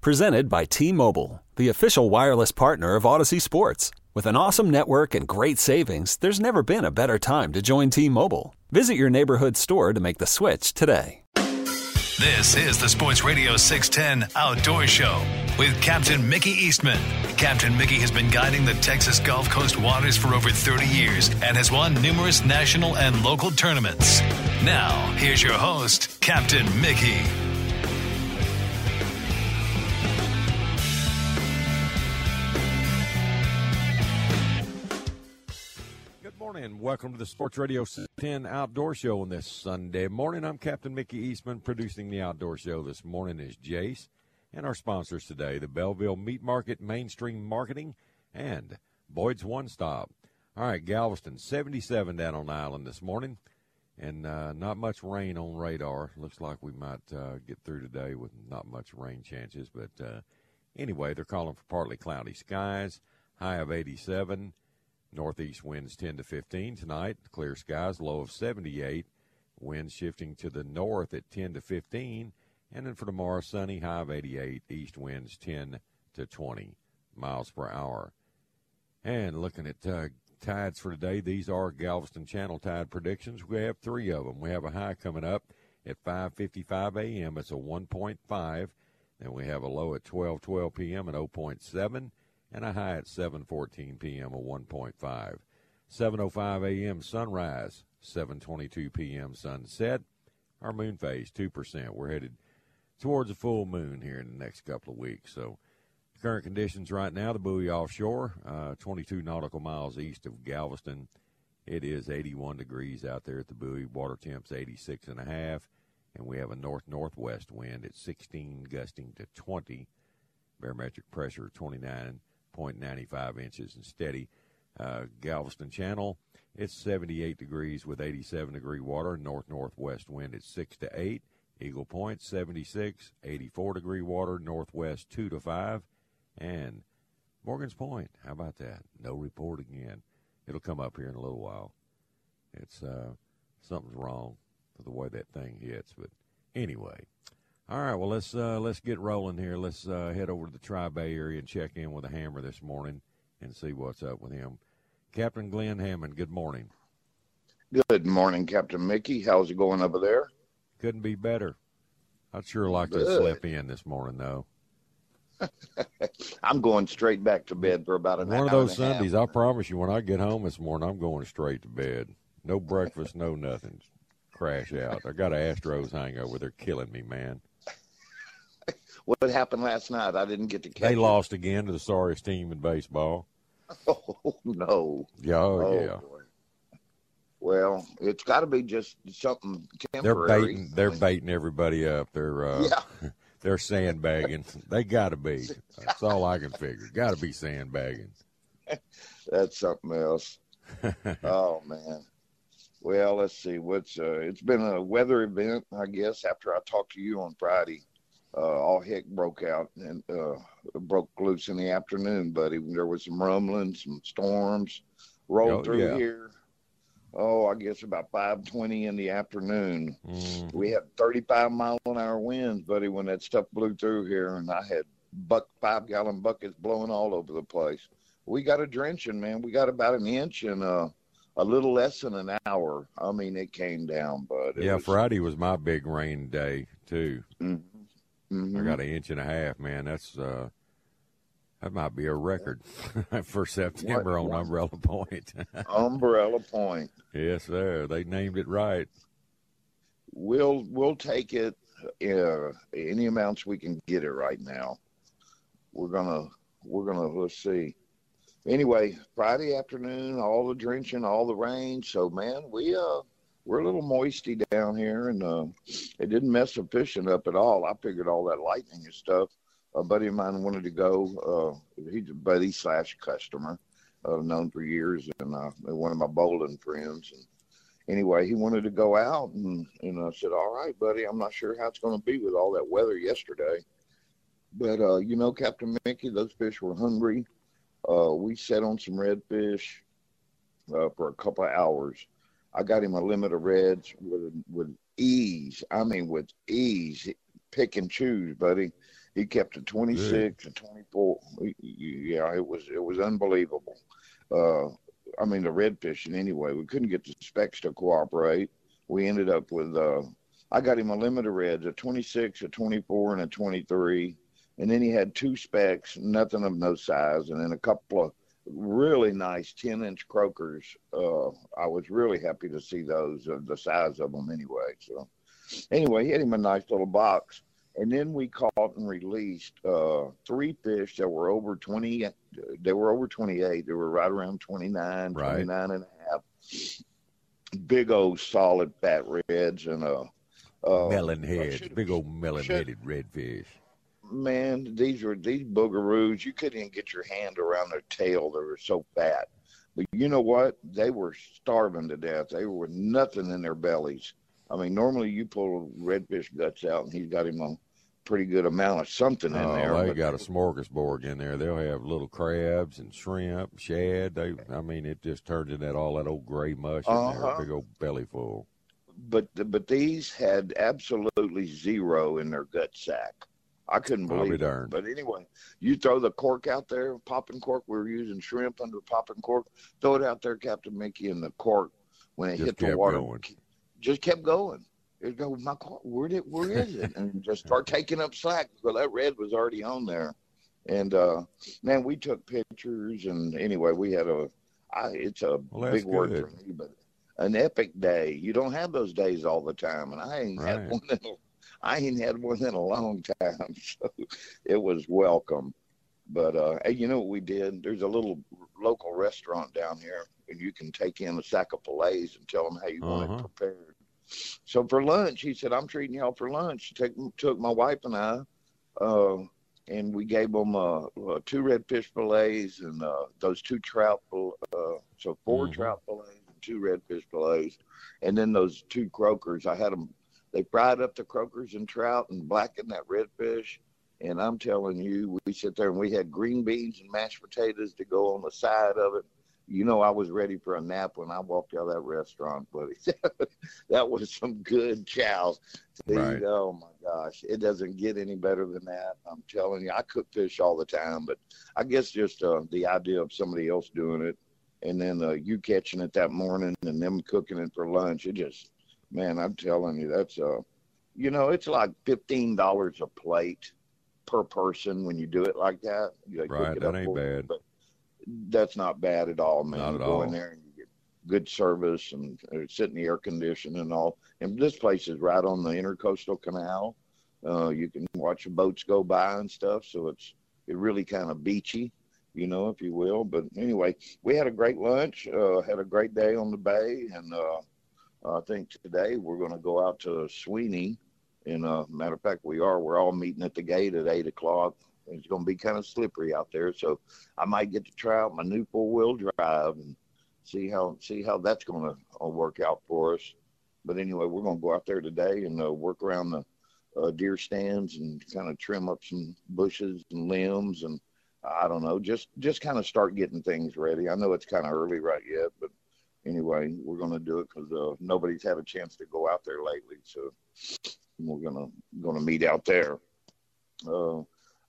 Presented by T Mobile, the official wireless partner of Audacy Sports. With an awesome network and great savings, there's never been a better time to join T Mobile. Visit your neighborhood store to make the switch today. This is the Sports Radio 610 Outdoor Show with Captain Mickey Eastman. Captain Mickey has been guiding the Texas Gulf Coast waters for over 30 years and has won numerous national and local tournaments. Now, here's your host, Captain Mickey. Welcome to the Sports Radio 10 Outdoor Show on this Sunday morning. I'm Captain Mickey Eastman. Producing the Outdoor Show this morning is Jace. And our sponsors today, the Belleville Meat Market, Mainstream Marketing, and Boyd's One Stop. All right, Galveston, 77 down on island this morning, and uh, not much rain on radar. Looks like we might uh, get through today with not much rain chances, but uh, anyway, they're calling for partly cloudy skies, high of 87. Northeast winds 10 to 15 tonight. Clear skies, low of 78. Winds shifting to the north at 10 to 15. And then for tomorrow, sunny, high of 88. East winds 10 to 20 miles per hour. And looking at uh, tides for today, these are Galveston Channel tide predictions. We have three of them. We have a high coming up at 5:55 a.m. It's a 1.5. Then we have a low at 12:12 p.m. at 0.7 and a high at 7:14 p.m. a 1.5. 7:05 a.m. sunrise, 7:22 p.m. sunset. Our moon phase 2%. We're headed towards a full moon here in the next couple of weeks. So, current conditions right now: the buoy offshore, uh, 22 nautical miles east of Galveston. It is 81 degrees out there at the buoy. Water temps 86 and a half, and we have a north northwest wind at 16, gusting to 20. Barometric pressure 29 0.95 inches and steady. Uh, Galveston Channel, it's 78 degrees with 87 degree water. North northwest wind at 6 to 8. Eagle Point, 76, 84 degree water. Northwest 2 to 5. And Morgan's Point, how about that? No report again. It'll come up here in a little while. It's uh, something's wrong with the way that thing hits. But anyway, all right, well let's uh, let's get rolling here. Let's uh, head over to the Tri Bay area and check in with a hammer this morning and see what's up with him. Captain Glenn Hammond, good morning. Good morning, Captain Mickey. How's it going over there? Couldn't be better. I'd sure like to slip in this morning though. I'm going straight back to bed for about an One hour. of those and a half. Sundays, I promise you, when I get home this morning, I'm going straight to bed. No breakfast, no nothing. Crash out. I got an Astros hangover. They're killing me, man. What happened last night? I didn't get to catch They it. lost again to the sorriest team in baseball. Oh no! Yeah, oh, Oh, yeah. boy. Well, it's got to be just something temporary. They're baiting. They're baiting everybody up. They're uh, Yeah. they're sandbagging. they got to be. That's all I can figure. Got to be sandbagging. That's something else. oh man. Well, let's see. What's uh, it's been a weather event, I guess. After I talked to you on Friday, uh, all heck broke out and uh, broke loose in the afternoon, buddy. There was some rumbling, some storms rolled Oh, through yeah. here. Oh, I guess about five twenty in the afternoon. Mm. We had thirty five mile an hour winds, buddy, when that stuff blew through here, and I had buck five gallon buckets blowing all over the place. We got a drenching, man. We got about an inch in uh, a little less than an hour. I mean, it came down, bud. It Yeah, was- Friday was my big rain day too. Mhm. Mhm. I got an inch and a half, man. That's uh, that might be a record for September on what? Umbrella Point. Umbrella Point. yes, sir. They named it right. We'll we'll take it uh, any amounts we can get it right now. We're gonna we're gonna let's see. Anyway, Friday afternoon, all the drenching, all the rain. So man, we uh we're a little moisty down here, and uh, it didn't mess the fishing up at all. I figured all that lightning and stuff a buddy of mine wanted to go. Uh, he's a buddy slash customer I've known for years, and uh, one of my bowling friends. And anyway, he wanted to go out, and and I said, "All right, buddy. I'm not sure how it's going to be with all that weather yesterday, but uh, you know, Captain Mickey, those fish were hungry. Uh, we sat on some redfish uh, for a couple of hours. I got him a limit of reds with with ease. I mean, with ease, pick and choose, buddy. He kept a 26 a 24. Yeah, it was it was unbelievable. Uh, I mean, the redfishing anyway. We couldn't get the specs to cooperate. We ended up with. Uh, I got him a limit of reds, a 26, a 24, and a 23, and then he had two specs, nothing of no size, and then a couple of really nice 10 inch croakers. Uh, I was really happy to see those, uh, the size of them anyway. So, anyway, he had him a nice little box. And then we caught and released uh, three fish that were over 20, they were over 28. They were right around 29, right. 29 and a half. Big old solid fat reds and a. Uh, melon heads, big old melon headed redfish man, these were these boogaroos. You couldn't even get your hand around their tail. They were so fat. But you know what? They were starving to death. They were nothing in their bellies. I mean, normally you pull redfish guts out, and he's got him a pretty good amount of something in oh, there. They got a smorgasbord in there. They'll have little crabs and shrimp, shad. They, I mean, it just turns into that all that old gray mush in uh-huh. there, big old belly full. But but these had absolutely zero in their gut sack. I couldn't believe it. Darned. But anyway, you throw the cork out there, popping cork. We were using shrimp under popping cork. Throw it out there, Captain Mickey, and the cork when it just hit the water going. just kept going. It go, my cork. where did, where is it? And just start taking up slack because that red was already on there. And uh, man, we took pictures, and anyway, we had a. I, it's a well, big word for me, but an epic day. You don't have those days all the time, and I ain't right. had one in I ain't had one in a long time, so it was welcome. But uh, you know what we did? There's a little local restaurant down here, and you can take in a sack of fillets and tell them how you uh-huh. want it Uh-huh. prepared. So for lunch, he said, "I'm treating y'all for lunch." Take, took my wife and I, uh, and we gave them uh, uh, two redfish fillets and uh, those two trout. Uh, so 4 Mhm. trout fillets and two redfish fillets, and then those two croakers. I had them they fried up the croakers and trout and blackened that redfish. And I'm telling you, we sit there and we had green beans and mashed potatoes to go on the side of it. You know, I was ready for a nap when I walked out of that restaurant, buddy. that was some good chow. Right. Oh my gosh, it doesn't get any better than that. I'm telling you, I cook fish all the time, but I guess just uh, the idea of somebody else doing it, and then uh, you catching it that morning and them cooking it for lunch, it just man, I'm telling you, that's a, you know, it's like fifteen dollars a plate per person when you do it like that. You like, Right, that ain't for you, bad. But that's not bad at all, man. Not you at go all. in there and you get good service and uh, sit in the air conditioning and all. And this place is right on the intercoastal canal. Uh, you can watch the boats go by and stuff, so it's it really kind of beachy, you know, if you will. But anyway, we had a great lunch, uh, had a great day on the bay, and uh, I think today we're going to go out to Sweeney. And uh, matter of fact, we are. We're all meeting at the gate at eight o'clock. It's going to be kind of slippery out there, so I might get to try out my new four wheel drive and see how see how that's going to uh, work out for us. But anyway, we're going to go out there today and uh, work around the uh, deer stands and kind of trim up some bushes and limbs and I don't know, just just kind of start getting things ready. I know it's kind of early right yet, but anyway, we're going to do it because uh, nobody's had a chance to go out there lately, so we're gonna gonna meet out there. Uh,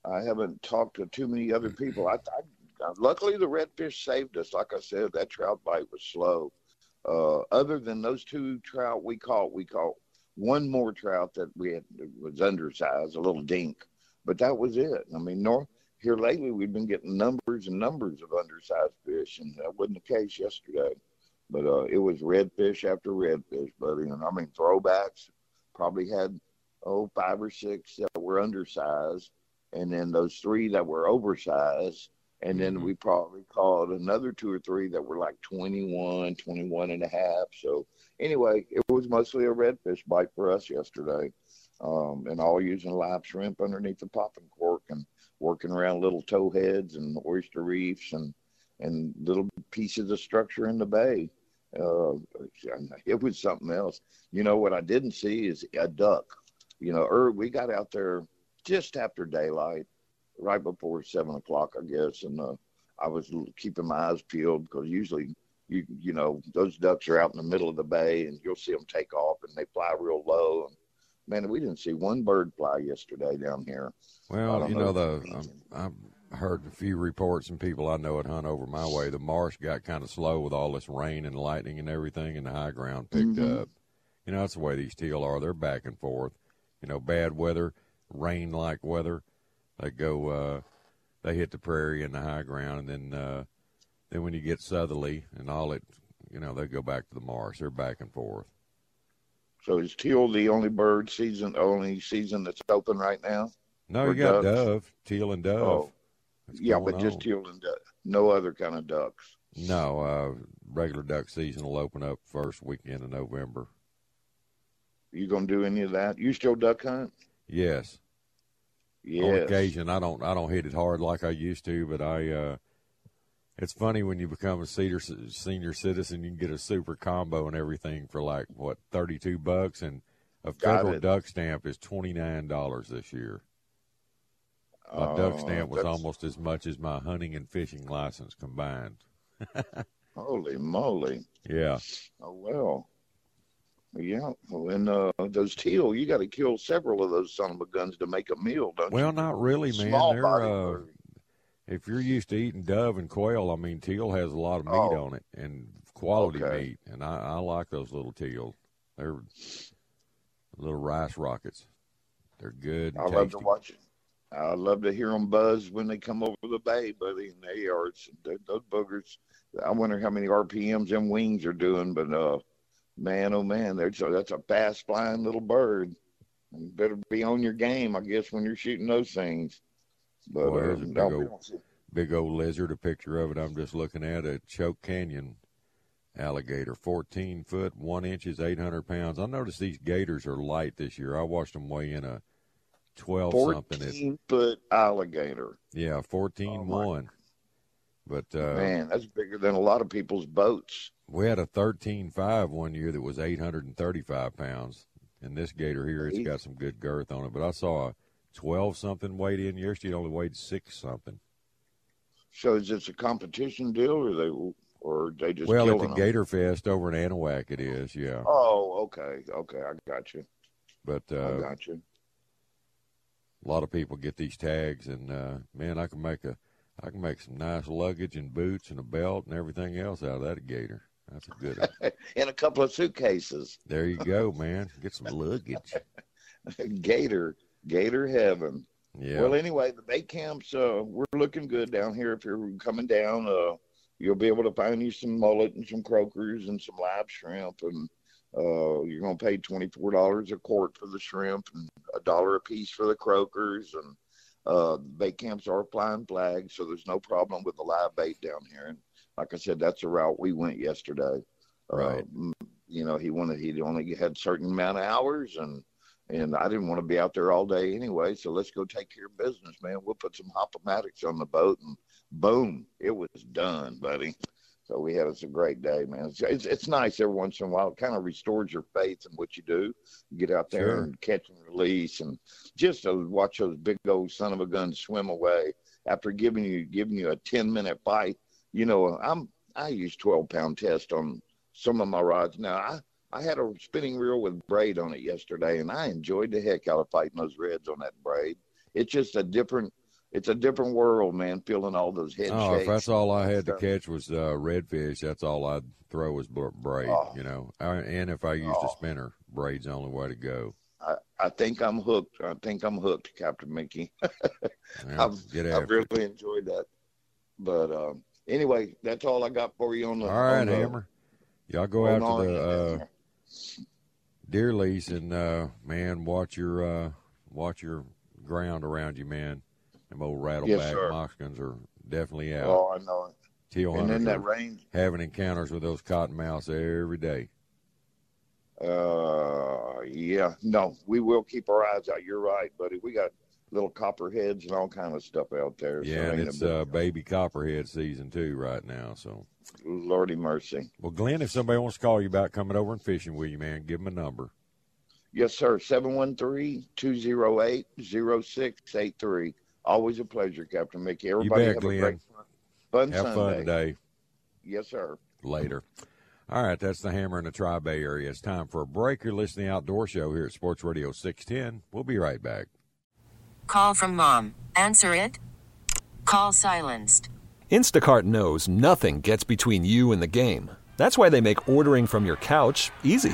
I haven't talked to too many other people. I, I luckily the redfish saved us. Like I said, that trout bite was slow. Uh, other than those two trout we caught, we caught one more trout that we had was undersized, a little dink, but that was it. I mean, here lately we've been getting numbers and numbers of undersized fish, and that wasn't the case yesterday. But uh, it was redfish after redfish, buddy, and I mean throwbacks. Probably had oh five or six that were undersized, and then those three that were oversized, and then Mhm. we probably caught another two or three that were like 21, 21 and a half. So anyway, it was mostly a redfish bite for us yesterday, um, and all using live shrimp underneath the popping cork. And working around little towheads and oyster reefs and and little pieces of structure in the bay. Uh, it was something else. You know what I didn't see is a duck. You know, er, we got out there just after daylight, right before seven o'clock, I guess, and uh, I was keeping my eyes peeled because usually you you know those ducks are out in the middle of the bay and you'll see them take off and they fly real low. And, man, we didn't see one bird fly yesterday down here. Well, you know, know the um, Heard a few reports and people I know had hunt over my way. The marsh got kind of slow with all this rain and lightning and everything, and the high ground picked mm-hmm. up. You know, that's the way these teal are. They're back and forth. You know, bad weather, rain like weather. They go. uh they hit the prairie and the high ground, and then uh, then when you get southerly and all it, you know, they go back to the marsh. They're back and forth. So is teal the only bird season, only season that's open right now? No, you got doves? dove, teal and dove. Oh. Yeah, but on. just teal and. No other kind of ducks. No, uh, regular duck season will open up first weekend of November. You gonna do any of that? You still duck hunt? Yes. Yes. On occasion, I don't I don't hit it hard like I used to, but I. Uh, it's funny when you become a senior senior citizen, you can get a super combo and everything for like what thirty two bucks, and a federal duck stamp is twenty nine dollars this year. My uh, duck stamp was almost as much as my hunting and fishing license combined. holy moly! Yeah. Oh well. Yeah, and uh, those teal, you got to kill several of those son of a guns to make a meal, don't well, you? Well, not really, man. Small They're, uh, if you're used to eating dove and quail, I mean, teal has a lot of meat oh. on it and quality okay. meat, and I, I like those little teal. They're little rice rockets. They're good. I love to watch it. I love to hear them buzz when they come over the bay, buddy. And they are those boogers. I wonder how many RPMs them wings are doing, but uh, man, oh man, that's a, that's a fast flying little bird. You better be on your game, I guess, when you're shooting those things. But Boy, uh, big, old, big old lizard. A picture of it. I'm just looking at a choke canyon alligator, 14 foot, one inches, 800 pounds. I noticed these gators are light this year. I watched them weigh in a 12 something. 14 foot alligator. Yeah, 14 oh, one. But uh, man, that's bigger than a lot of people's boats. We had a 13.5 one year that was 835 pounds. And this gator here, it's got some good girth on it. But I saw a 12 something weighed in yesterday. It only weighed six something. So is this a competition deal, or they or they just well at the them? Gator Fest over in Anahuac it is, yeah. Oh, okay, okay, I got you. But uh, I got you. A lot of people get these tags, and uh, man, I can make a I can make some nice luggage and boots and a belt and everything else out of that gator. That's a good one. In a couple of suitcases. There you go, man. Get some luggage. Gator, Gator heaven. Yeah. Well, anyway, the bait camps uh, we're looking good down here. If you're coming down, uh, you'll be able to find you some mullet and some croakers and some live shrimp, and uh, you're gonna pay twenty four dollars a quart for the shrimp and a dollar a piece for the croakers, and uh, bait camps are flying flags, so there's no problem with the live bait down here. And like I said, that's the route we went yesterday. Uh, right. You know, he wanted he only had certain amount of hours, and and I didn't want to be out there all day anyway. So let's go take care of business, man. We'll put some hop-o-matics on the boat, and boom, it was done, buddy. So we had us a great day, man. It's, it's, it's nice every once in a while. It kind of restores your faith in what you do. You get out there sure. and catch and release, and just to watch those big old son of a gun swim away after giving you giving you a ten minute bite you know, I'm I use 12 pound test on some of my rods. Now I I had a spinning reel with braid on it yesterday, and I enjoyed the heck out of fighting those reds on that braid. It's just a different it's a different world, man. Feeling all those head oh, shakes. if that's all I had to catch was uh, redfish, that's all I'd throw was braid. Oh. You know, and if I used oh. a spinner, braid's the only way to go. I, I think I'm hooked. I think I'm hooked, Captain Mickey. yeah, I've, I've really enjoyed that. But um, anyway, that's all I got for you on the. All right, Hammer. Y'all go after the uh, deer lease and uh, man, watch your uh, watch your ground around you, man. Them old rattleback yes, moccasins are definitely out. Oh, I know it. Teal and then that rain. Having encounters with those cottonmouths every day. Uh, yeah, no, we will keep our eyes out. You're right, buddy. We got little copperheads and all kind of stuff out there. Yeah, so and it's a uh, baby copperhead season too right now. So, Lordy mercy. well, Glenn, if somebody wants to call you about coming over and fishing with you, man, give them a number. Yes, sir. 713-208-0683. Always a pleasure, Captain Mickey. Everybody bet, have Glenn. a great fun, fun Have Sunday. fun today. Yes, sir. Later. All right, that's the Hammer in the Tri Bay area. It's time for a break. You're listening to the Outdoor Show here at Sports Radio 610. We'll be right back. Call from mom. Answer it. Call silenced. Instacart knows nothing gets between you and the game. That's why they make ordering from your couch easy.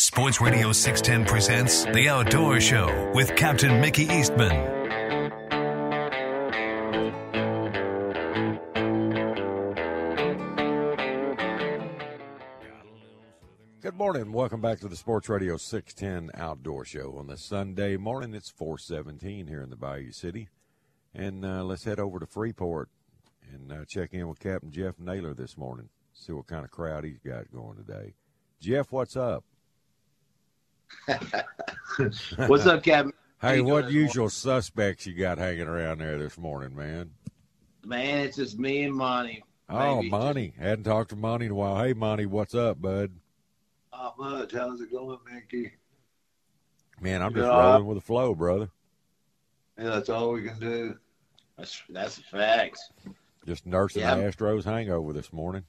Sports Radio 610 presents The Outdoor Show with Captain Mickey Eastman. Good morning. Welcome back to the Sports Radio 610 Outdoor Show on the Sunday morning. It's 417 here in the Bayou City. And uh, let's head over to Freeport and uh, check in with Captain Jeff Naylor this morning. See what kind of crowd he's got going today. Jeff, what's up? What's up, Captain? Hey, you what usual suspects you got hanging around there this morning, man? Man, it's just me and Monty. Oh, Maybe Monty. Hadn't talked to Monty in a while. Hey, Monty, what's up, bud? Not much. How's it going, Mickey? Man, I'm just Yeah. rolling with the flow, brother. Yeah, that's all we can do. That's that's a fact. Just nursing Yeah. the Astros hangover this morning.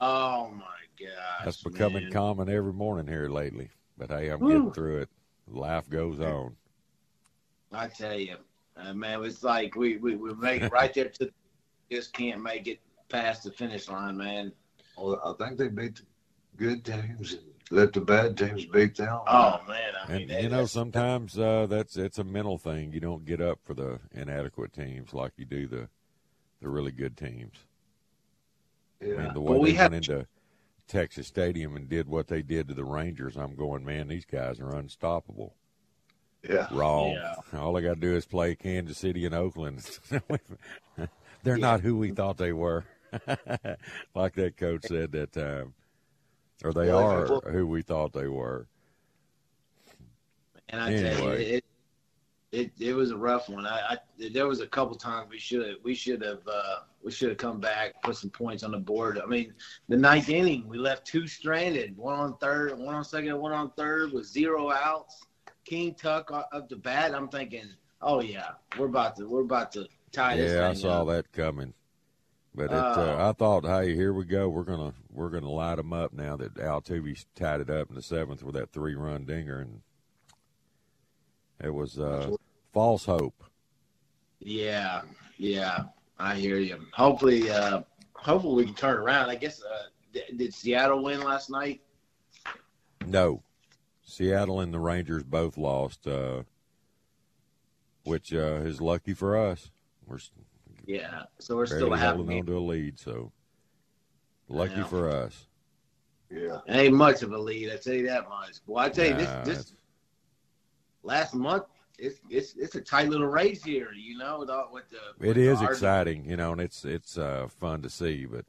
Oh my gosh. That's becoming man. common every morning here lately. But hey, I'm Whew. getting through it. Life goes on. I tell you, uh, man, it's like we we we make it right there to just can't make it past the finish line, man. Well, I think they beat the good teams and let the bad teams beat them. Oh man, I mean, And that- you know, sometimes uh, that's it's a mental thing. You don't get up for the inadequate teams like you do the the really good teams. I yeah. mean, the way Well, we they have- went into Texas Stadium and did what they did to the Rangers, I'm going, man, these guys are unstoppable. yeah. Wrong. Yeah. All they got to do is play Kansas City and Oakland. They're not who we thought they were. like that coach said that time. Or they Well, are who we thought they were. And I tell you, Anyway. it, it it was a rough one. I, I there was a couple times we should have we should have uh, we should have come back, put some points on the board. I mean, the ninth inning we left two stranded, one on third, one on second, one on third with zero outs. King Tuck up the bat. I'm thinking, oh yeah, we're about to we're about to tie this Yeah, I saw up. that coming. But it, Oh. uh, I thought, hey, here we go. We're gonna we're gonna light them up now that Altuve tied it up in the seventh with that three run dinger, and it was uh, false hope. Yeah, yeah, I hear you. Hopefully, uh, hopefully we can turn around. I guess uh, did Seattle win last night? No, Seattle and the Rangers both lost, uh, which uh, is lucky for us. We're yeah, so we're still holding on to a lead, so lucky for us. Yeah. Ain't much of a lead, I tell you that much. Well, I tell you Nah, this this it's- last month, it's it's it's a tight little race here. You know, with, all, with the It with is the exciting, you know, and it's it's uh, fun to see. But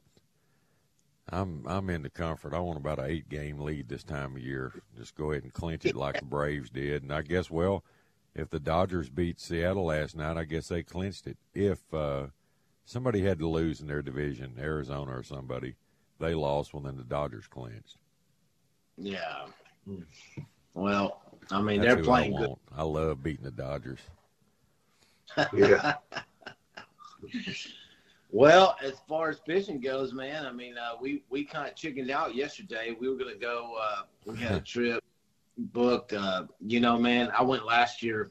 I'm I'm in the comfort. I want about an eight game lead this time of year. Just go ahead and clinch it like the Braves did. And I guess well, if the Dodgers beat Seattle last night, I guess they clinched it. If uh, somebody had to lose in their division, Arizona or somebody, they lost. Well, then the Dodgers clinched. Yeah. Well, I mean, That's they're who I playing good. want. I love beating the Dodgers. Yeah. Well, as far as fishing goes, man, I mean, uh, we we kind of chickened out yesterday. We were gonna go. Uh, we had a trip booked. Uh, you know, man, I went last year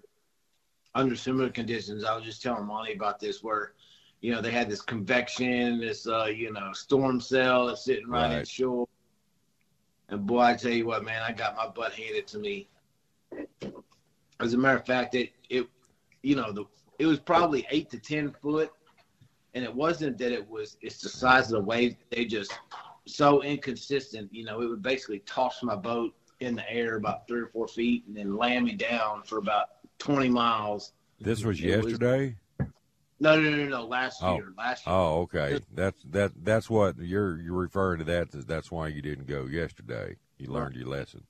under similar conditions. I was just telling Monty about this, where you know they had this convection, this uh, you know storm cell that's sitting right, Right. inshore. And boy, I tell you what, man, I got my butt handed to me. As a matter of fact, it it you know the it was probably eight to ten foot and it wasn't that it was it's the size of the wave they just so inconsistent you know it would basically toss my boat in the air about three or four feet and then land me down for about 20 miles This was It was- yesterday. no no no no last Oh. year last year Oh, okay. That's that. That's what you're you're referring to. That that's why you didn't go yesterday. You learned your lesson.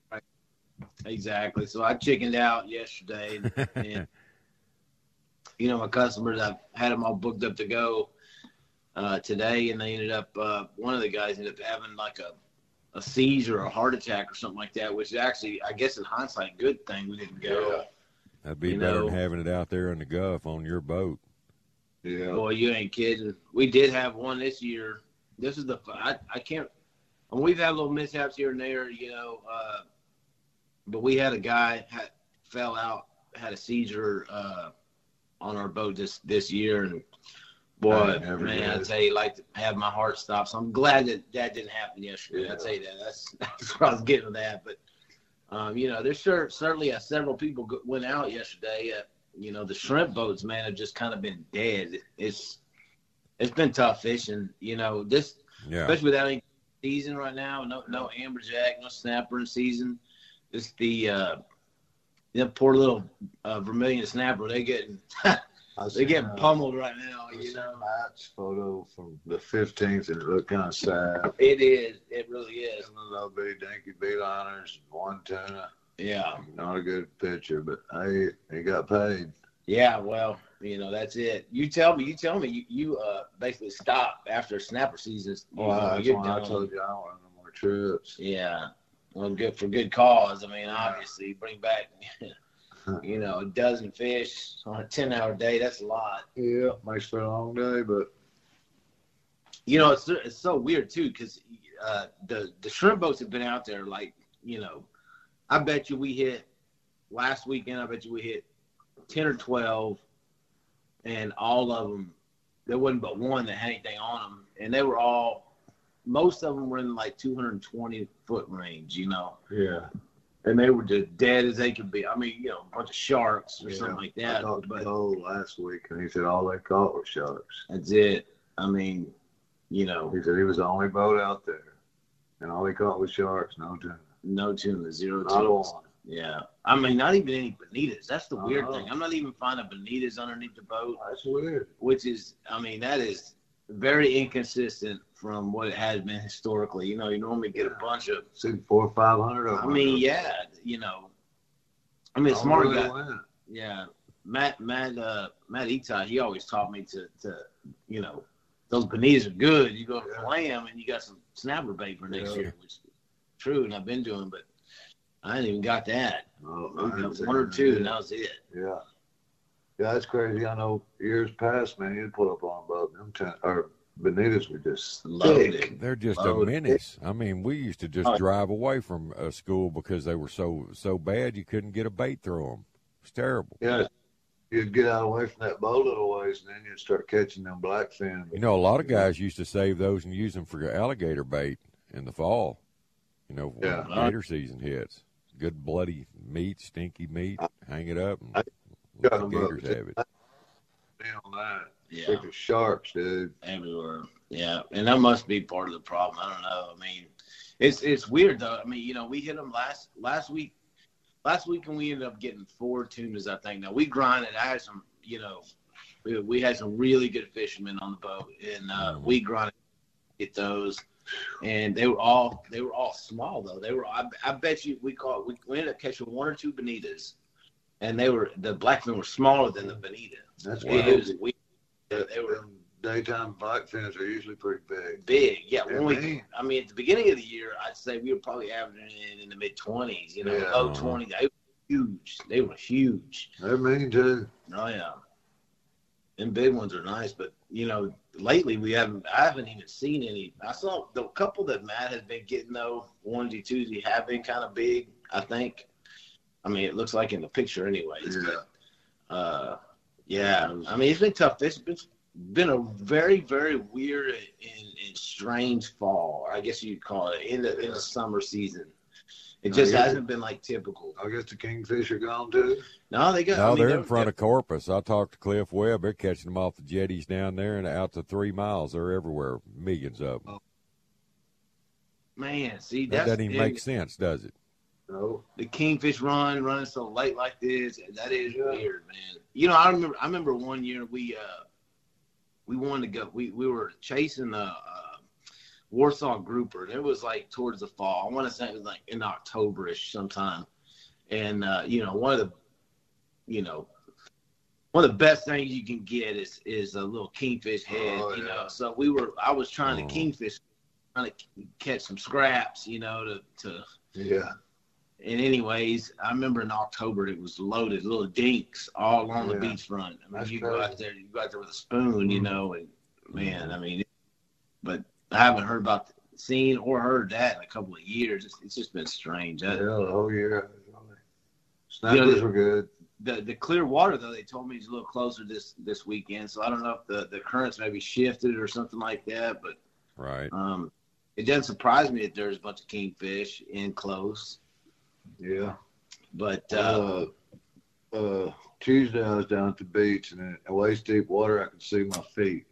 Exactly so i chickened out yesterday and, and you know my customers i've had them all booked up to go uh, today and they ended up uh, one of the guys ended up having like a a seizure a heart attack or something like that, which is actually, I guess, in hindsight, a good thing we didn't go. That'd be You better know- than having it out there in the Gulf on your boat. Yeah. Boy, you ain't kidding. We did have one this year. This is the I, I can't. And we've had little mishaps here and there, you know. Uh, but we had a guy had fell out, had a seizure uh, on our boat this this year, and boy, I never man, I did. tell you, like to have my heart stop. So I'm glad that that didn't happen yesterday. I Yeah. tell you that. That's that's where I was getting with that. But um, you know, there's sure certainly uh, several people go- went out yesterday. Uh, you know, the shrimp boats, man, have just kind of been dead. It's it's been tough fishing. You know, this Yeah. especially without any season right now. No, no amberjack, no snapper in season. Just the uh, the poor little uh, vermilion snapper. They getting they getting uh, pummeled right now. I You know, Matt's photo from the 15th, and it looked kind of sad. it is. It really is. Some of those big dinky beeliners, one tuna. Yeah, Not a good picture, but hey, he got paid. yeah. Well, you know that's it. You tell me. You tell me. You, you uh basically stop after snapper seasons. You know, that's why I told you I don't run no more trips. Yeah. Well, good for good cause. I mean, obviously, bring back, you know, a dozen fish on a ten-hour day. That's a lot. Yeah, makes for a long day, but You know, it's it's so weird too because uh, the the shrimp boats have been out there. Like, you know, I bet you we hit last weekend. I bet you we hit ten or twelve, and all of them there wasn't but one that had anything on them, and they were all. Most of them were in like 220 foot range, you know. yeah. and they were just dead as they could be. I mean, you know, a bunch of sharks or yeah. something like that. I talked to But Cole last week, and he said all they caught were sharks. that's it. I mean, you know, He said he was the only boat out there, and all he caught was sharks, no tuna. no tuna, zero Not a one. Yeah, I mean, not even any bonitas. That's the weird know. thing. I'm not even finding bonitas underneath the boat, That's weird. which is, I mean, that is very inconsistent from what it has been historically. You know, you normally get a bunch of. See four or five hundred I mean, yeah, you know, I mean, smart really guy. win. Yeah, Matt, Matt, uh, Matt Etai, he always taught me to, to, you know, those bonitas are good. You go Yeah. fillet them, and you got some snapper bait for next Yeah. year, which is true, and I've been doing, but I ain't even got that. Oh, I man, got one or two, and that was it. Yeah. Yeah, that's crazy. I know years past, man, you'd pull up on a boat. Them ten, or bonitas were just Loaded. thick. They're just a menace. I mean, we used to just drive away from a school because they were so so bad you couldn't get a bait through them. It's terrible. Yeah. You'd get out away from that boat a little ways, and then you'd start catching them blackfin. You know, a lot of guys used to save those and use them for alligator bait. in the fall. You know, when Yeah. gator season hits. Good bloody meat, stinky meat. Hang it up and I let got the 'em gators up. have it. Man on. Yeah. Sick as sharks, dude. everywhere. Yeah, and that must be part of the problem. I don't know. I mean, it's it's weird though. I mean, you know, we hit them last last week. Last week, and we ended up getting four tunas. I think. Now we grinded. I had some, you know, we, we had some really good fishermen on the boat, and uh, we grinded to get those. And they were all they were all small though. They were. I, I bet you we caught. We, we ended up catching one or two bonitas, and they were the blackfin were smaller than the bonita. That's It why was- we- they were them daytime blackfins are usually pretty big. big. Yeah, when we. I mean, at the beginning of the year, I'd say we were probably averaging in, in the mid twenties. You know, Yeah. low twenties. They were huge. They were huge. They're mean too. Oh yeah, and big ones are nice. But you know, lately we haven't. I haven't even seen any. I saw the couple that Matt has been getting though. Onesie twosie have been kind of big. I think. I mean, it looks like in the picture, anyways. Yeah. But uh, yeah, I mean, it's been tough. It's been been a very, very weird and, and strange fall. I guess you'd call it in the in the summer season. It just hasn't been like typical. I guess the kingfish are gone too. No, they got. No, I mean, they're in front of Corpus. I talked to Cliff Webb. They're catching them off the jetties down there and out to three miles. They're everywhere. Millions of them. Man, see, That doesn't even and make sense, does it? No. the kingfish run running so late like this. That is Yeah. weird, man. You know, I remember. I remember one year we uh we wanted to go. We we were chasing a, uh Warsaw grouper. And it was like towards the fall. I want to say it was like in Octoberish sometime. And uh, you know, one of the you know one of the best things you can get is is a little kingfish head. Oh, you yeah. know, so we were. I was trying Oh. to kingfish, trying to catch some scraps. You know, to to Yeah. And anyways, I remember in October it was loaded, little dinks all along the beachfront. I mean, That's you go out there, you go out there with a spoon, you Mhm. know, and man, I mean, but I haven't heard about, seen or heard that in a couple of years. It's, it's just been strange. Yeah, the whole year. Snappers Yeah, were good. the the clear water though, they told me is a little closer this this weekend, so I don't know if the the currents maybe shifted or something like that, but Right. um, it doesn't surprise me that there's a bunch of kingfish in close. Yeah. But uh, Uh, uh, Tuesday I was down at the beach and in waist deep water I could see my feet.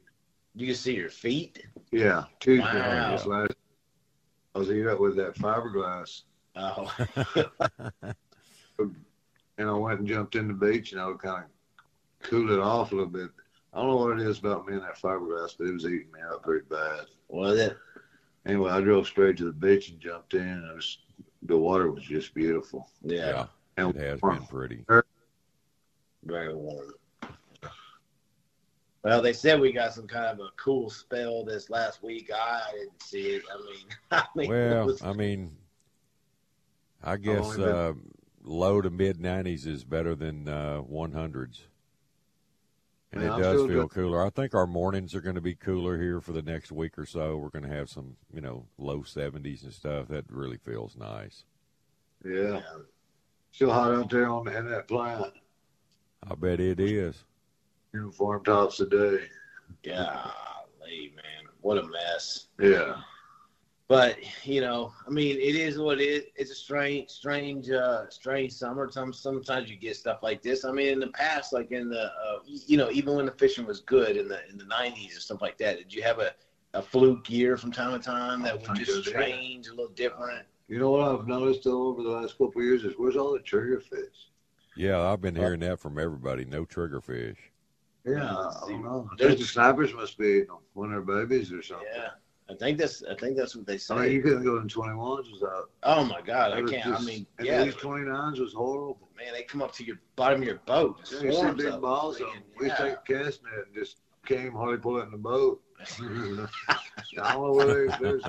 you can see your feet. Yeah. Tuesday Wow. was last. I was eating up with that fiberglass Oh, and I went and jumped in the beach and I would kind of cool it off a little bit. I don't know what it is about me and that fiberglass, but it was eating me up pretty bad. was it? Anyway, I drove straight to the beach and jumped in. And it was the water was just beautiful. Yeah. Yeah. And It has warm. been pretty. Very warm. Well, they said we got some kind of a cool spell this last week. I didn't see it. I mean, I mean, Well, was- I mean, I guess only uh, low to mid 90s is better than uh, 100s. And it I'm does still feel good. cooler. I think our mornings are going to be cooler here for the next week or so. We're going to have some, you know, low 70s and stuff. That really feels nice. Yeah. Still hot out there on in that plant. I bet it is. Uniform tops today. day. golly, man, what a mess. Yeah. But you know, I mean, it is what it is. It's a strange, strange, uh, strange summer. Sometimes, sometimes you get stuff like this. I mean, in the past, like in the, uh, you know, even when the fishing was good in the in the '90s and stuff like that, did you have a, a fluke year from time to time that was I just did. strange, a little different? You know what I've noticed though over the last couple of years is where's all the trigger fish? Yeah, I've been hearing that from everybody. No triggerfish. Yeah, I don't know. I think the snappers must be eating them when they're babies or something. Yeah, I think that's I think that's what they say. I mean, you couldn't go in 21s without. oh my God, I can't. I mean, and yeah, these 29s was horrible. man, they come up to your bottom of your boat. Yeah, you see swarms big of balls of them. We Yeah. take cast net and just came hardly pull it in the boat. I don't know where they, there's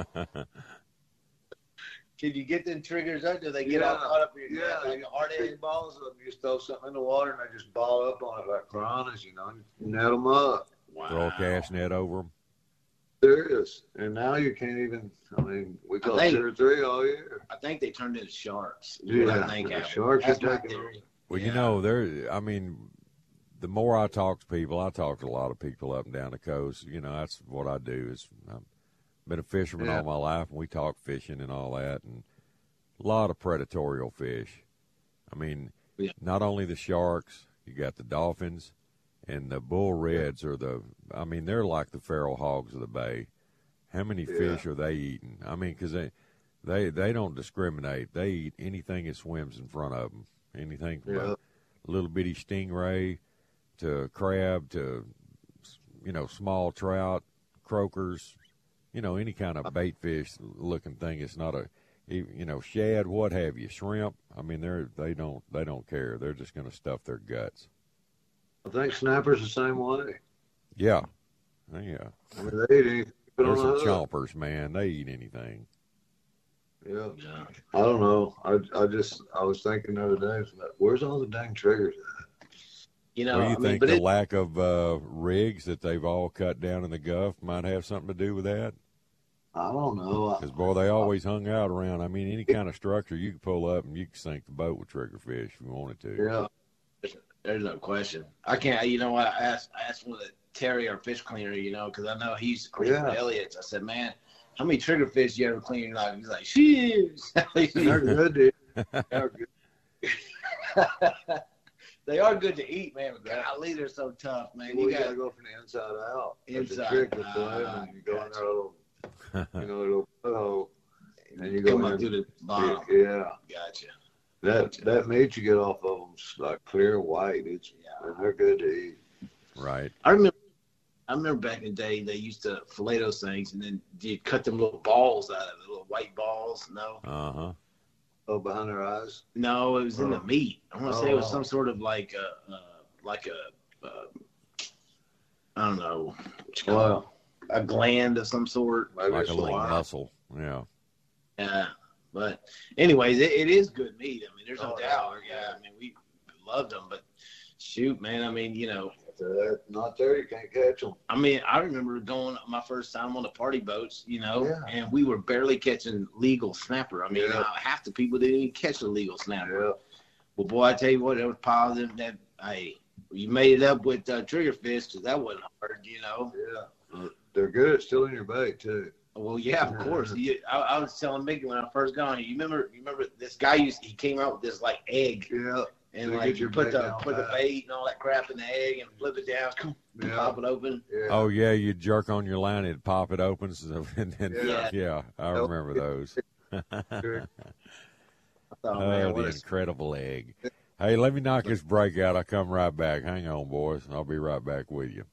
Can you get them triggers up? Do they get Yeah, all caught up in your yeah, like a hard big balls of them. You just throw something in the water and they just ball up on it like piranhas, you know. You net them up. Throw a cast net over them. Serious. And now you can't even. I mean, we caught think- two or three all year. I think they turned into sharks. is Yeah, I think the sharks are That's my taking theory. Well, Yeah. you know, there. I mean, the more I talk to people, I talk to a lot of people up and down the coast. You know, that's what I do. Is I've Been a fisherman Yeah. all my life, and we talk fishing and all that, and a lot of predatorial fish. I mean, Yeah. not only the sharks, you got the dolphins, and the bull reds are the. I mean, they're like the feral hogs of the bay. How many Yeah. fish are they eating? I mean, because they, they they don't discriminate. They eat anything that swims in front of them. Anything from Yeah. a little bitty stingray to crab to you know small trout, croakers, you know any kind of bait fish looking thing. It's not a you know shad, what have you, shrimp. I mean they're they don't they don't care. They're just going to stuff their guts. I think snappers the same way. Yeah, yeah. I mean, they eat anything. you Put There's some chompers, man. They eat anything. Yeah. Yeah. I don't know. I I just I was thinking the other day, where's all the dang triggers at? You know, What do you I think but the it, lack of uh, rigs that they've all cut down in the Gulf might have something to do with that? I don't know. Because boy, they always hung out around. I mean, any kind of structure you could pull up and you could sink the boat with triggerfish if you wanted to. yeah. There's no question. I can't. You know what? I asked. I asked one of the Terry, our fish cleaner. You know, because I know he used to clean Yeah. for Elliott's. I said, man, how many trigger fish you ever clean in your life? He's like, sheesh. They're good, dude. They're good. they are good to eat, man. But golly, they're so tough, man. Well, You you gotta got go from the inside out. Inside the out, and you go in gotcha. there a little, you know, a little hole, and you go come in through the bottom. Yeah, Gotcha. That that meat you get off of them's like clear white. It's Yeah. and they're good to eat. Right. I remember. I remember back in the day they used to fillet those things and then you cut them little balls out of it, little white balls. No, Uh huh. Oh, behind their eyes. no, it was in the Oh. meat. I want to say it was Oh. some sort of like a, uh, like a, uh, I don't know, what you call it? Wow. a gland of some sort. Maybe Like a little white. muscle. Yeah. Yeah, but anyways, it, it is good meat. I mean, there's no Oh, doubt. yeah. I mean, we loved them, but shoot, man, I mean, you know, If they're not there, you can't catch them. I mean, I remember going my first time on the party boats, you know, Yeah. and we were barely catching legal snapper. I mean, Yeah. uh, half the people didn't even catch a legal snapper. Yeah. Well, boy, I tell you what, there was positive that hey, you made it up with uh, triggerfish because that wasn't hard, you know. Yeah. They're good at stealing your bait too. Well, yeah, of course. You, I, I was telling Mickey when I first got on. You remember? You remember this guy used? He came out with this like egg, Yeah. and So like you put the put the bait and all that crap in the egg and flip it down, Yeah. pop it open. Yeah. Oh yeah, you jerk on your line, it'd pop it open, so, and then yeah, Yeah. I remember those. Sure. Oh, Oh, the incredible egg. Hey, let me knock this break out. I'll come right back. Hang on, boys. I'll be right back with you.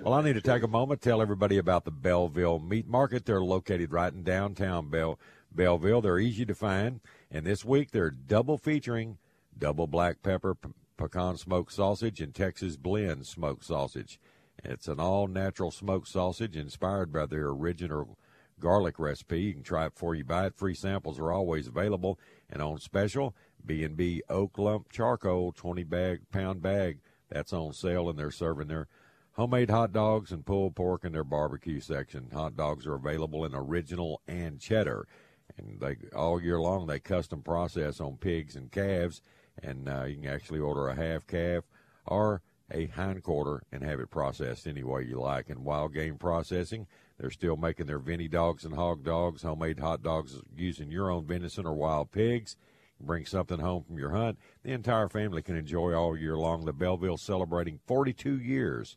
Well, I need to take a moment tell everybody about the Belleville Meat Market. They're located right in downtown Bell- Belleville. They're easy to find, and this week they're double featuring double black pepper p- pecan smoked sausage and Texas blend smoked sausage. It's an all natural smoked sausage inspired by their original garlic recipe. You can try it before you buy it. Free samples are always available and on special. B&B Oak Lump Charcoal 20 bag pound bag. That's on sale and they're serving their homemade hot dogs and pulled pork in their barbecue section. Hot dogs are available in original and cheddar. And they all year long they custom process on pigs and calves and uh, you can actually order a half calf or a hind quarter and have it processed any way you like. And wild game processing, they're still making their Vinny dogs and hog dogs, homemade hot dogs using your own venison or wild pigs. Bring something home from your hunt. The entire family can enjoy all year long. The Belleville celebrating 42 years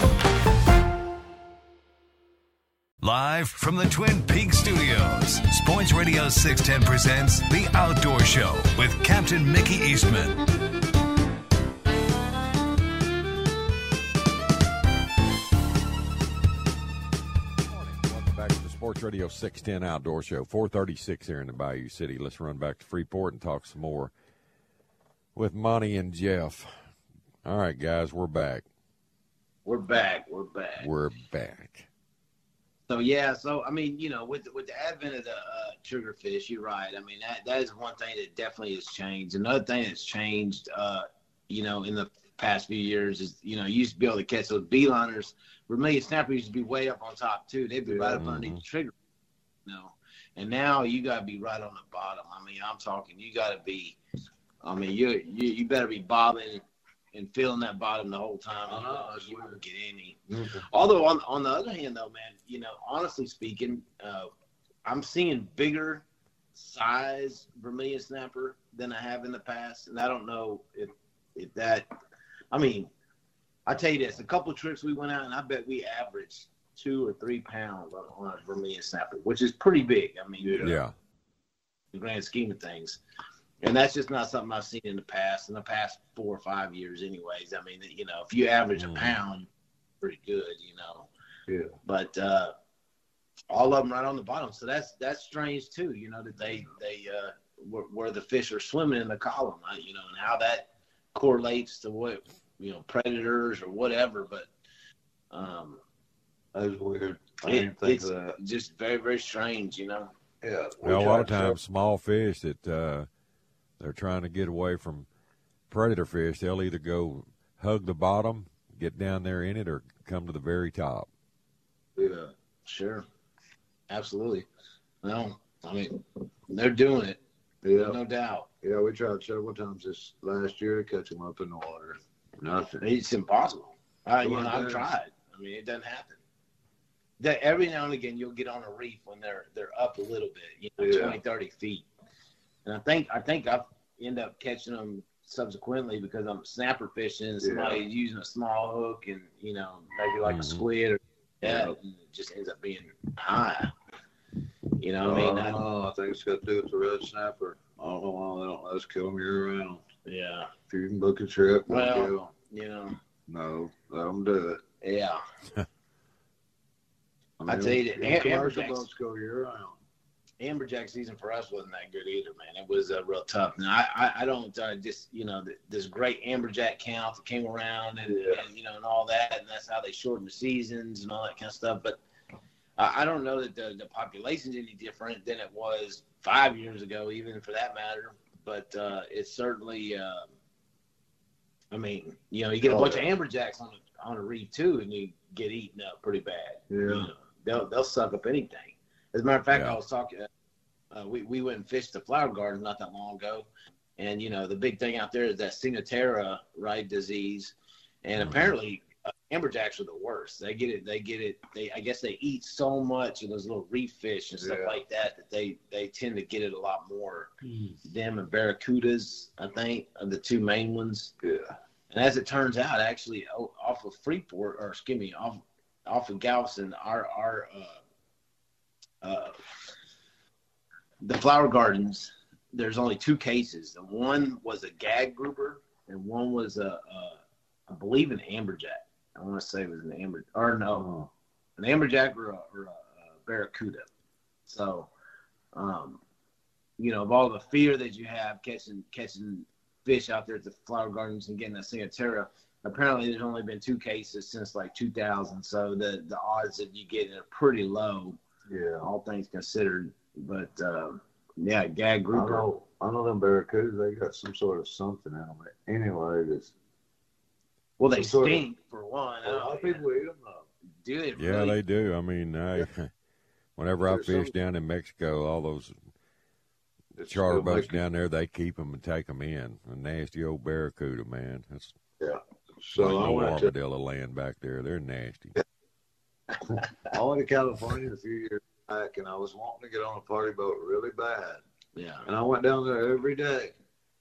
Live from the Twin Peaks studios, Sports Radio 610 presents The Outdoor Show with Captain Mickey Eastman. Welcome back to the Sports Radio 610 Outdoor Show, 436 here in the Bayou City. Let's run back to Freeport and talk some more with Monty and Jeff. All right, guys, we're back. We're back. We're back. We're back. So yeah, so I mean, you know, with with the advent of the uh, triggerfish, you're right. I mean, that that is one thing that definitely has changed. Another thing that's changed, uh, you know, in the past few years is, you know, you used to be able to catch those beeliners. Vermilion snapper used to be way up on top too. They'd be right up underneath the trigger, you know. And now you got to be right on the bottom. I mean, I'm talking, you got to be. I mean, you you you better be bobbing and feeling that bottom the whole time. I know, you won't get any. Mm-hmm. Although on on the other hand, though, man, you know, honestly speaking, uh, I'm seeing bigger size vermilion snapper than I have in the past, and I don't know if if that. I mean, I tell you this: a couple of trips we went out, and I bet we averaged two or three pounds on, on a vermilion snapper, which is pretty big. I mean, Yeah. the grand scheme of things. And that's just not something I've seen in the past, in the past four or five years, anyways. I mean, you know, if you average a pound, pretty good, you know. Yeah. But uh, all of them right on the bottom, so that's that's strange too. You know that they they uh, where, where the fish are swimming in the column, uh, you know, and how that correlates to what you know predators or whatever. But um, That was weird. I it- didn't think it's of that. just very very strange, you know. Yeah. Well, a lot of tried to- times, small fish that uh, they're trying to get away from predator fish, they'll either go hug the bottom, get down there in it, or come to the very top. Yeah. Sure, absolutely. No, I mean they're doing it, Yeah. no doubt. Yeah, we tried several times this last year to catch them up in the water. Nothing. It's impossible. I, you know, I've tried. I mean, it doesn't happen. That every now and again you'll get on a reef when they're they're up a little bit, you know, Yeah. twenty, thirty 20, 30 feet. And I think I think I end up catching them subsequently because I'm snapper fishing and somebody's using a small hook and you know maybe like a Mhm. squid or that, and it just ends up being high. You know, what I mean, I, Oh, I think it's got to do with the red snapper. I don't know why they don't let us kill them year round. yeah, If you can book a trip, we'll Well- kill. you know, No, let them do it. yeah. I I tell you that, commercial boats go year round. Amberjack season for us wasn't that good either, man. It was uh, real tough. Now I, I, I don't uh, just you know th- this great amberjack count that came around and, Yeah. and you know and all that, and that's how they shortened the seasons and all that kind of stuff. But I, I don't know that the the population's any different than it was five years ago, even for that matter. But uh, it's certainly. Uh, I mean, you know, you get a Oh, bunch yeah. of amberjacks on a, on a reef too, and you get eaten up pretty bad. Yeah. You know, they'll they'll suck up anything. As a matter of fact, Yeah. I was talking. Uh, we we went and fished the flower garden not that long ago, and you know the big thing out there is that ciguatera right disease, and Mhm. apparently uh, amberjacks are the worst. They get it. They get it. They I guess they eat so much of those little reef fish and stuff Yeah. like that that they they tend to get it a lot more. Them and barracudas, I think, are the two main ones. Yeah. And as it turns out, actually, off of Freeport, or excuse me, off off of Galveston, our our uh, uh, the flower gardens. There's only two cases. And one was a gag grouper, and one was a, a I believe an amberjack. I want to say it was an amber, or no, an amberjack or a, or a, a barracuda. So, um, you know, of all the fear that you have catching catching fish out there at the flower gardens and getting that ciguatera, apparently there's only been two cases since like 2000. So the the odds that you get are pretty low, Yeah. all things considered. But um, yeah, gag I grouper. know, I know them barracudas, they got some sort of something in it. Anyway, that's, Well, they some sort of- stink for one. a lot of people eat them though. do it. Yeah, really? they do. I mean, I, whenever I fish some- down in Mexico, all those It's charter boats making- down there, they keep them and take them in. A nasty old barracuda, man. That's Yeah. so So like I no went to armadillo land back there. They're nasty. I went to California a few years back, and I was wanting to get on a party boat really bad. Yeah. And I went down there every day.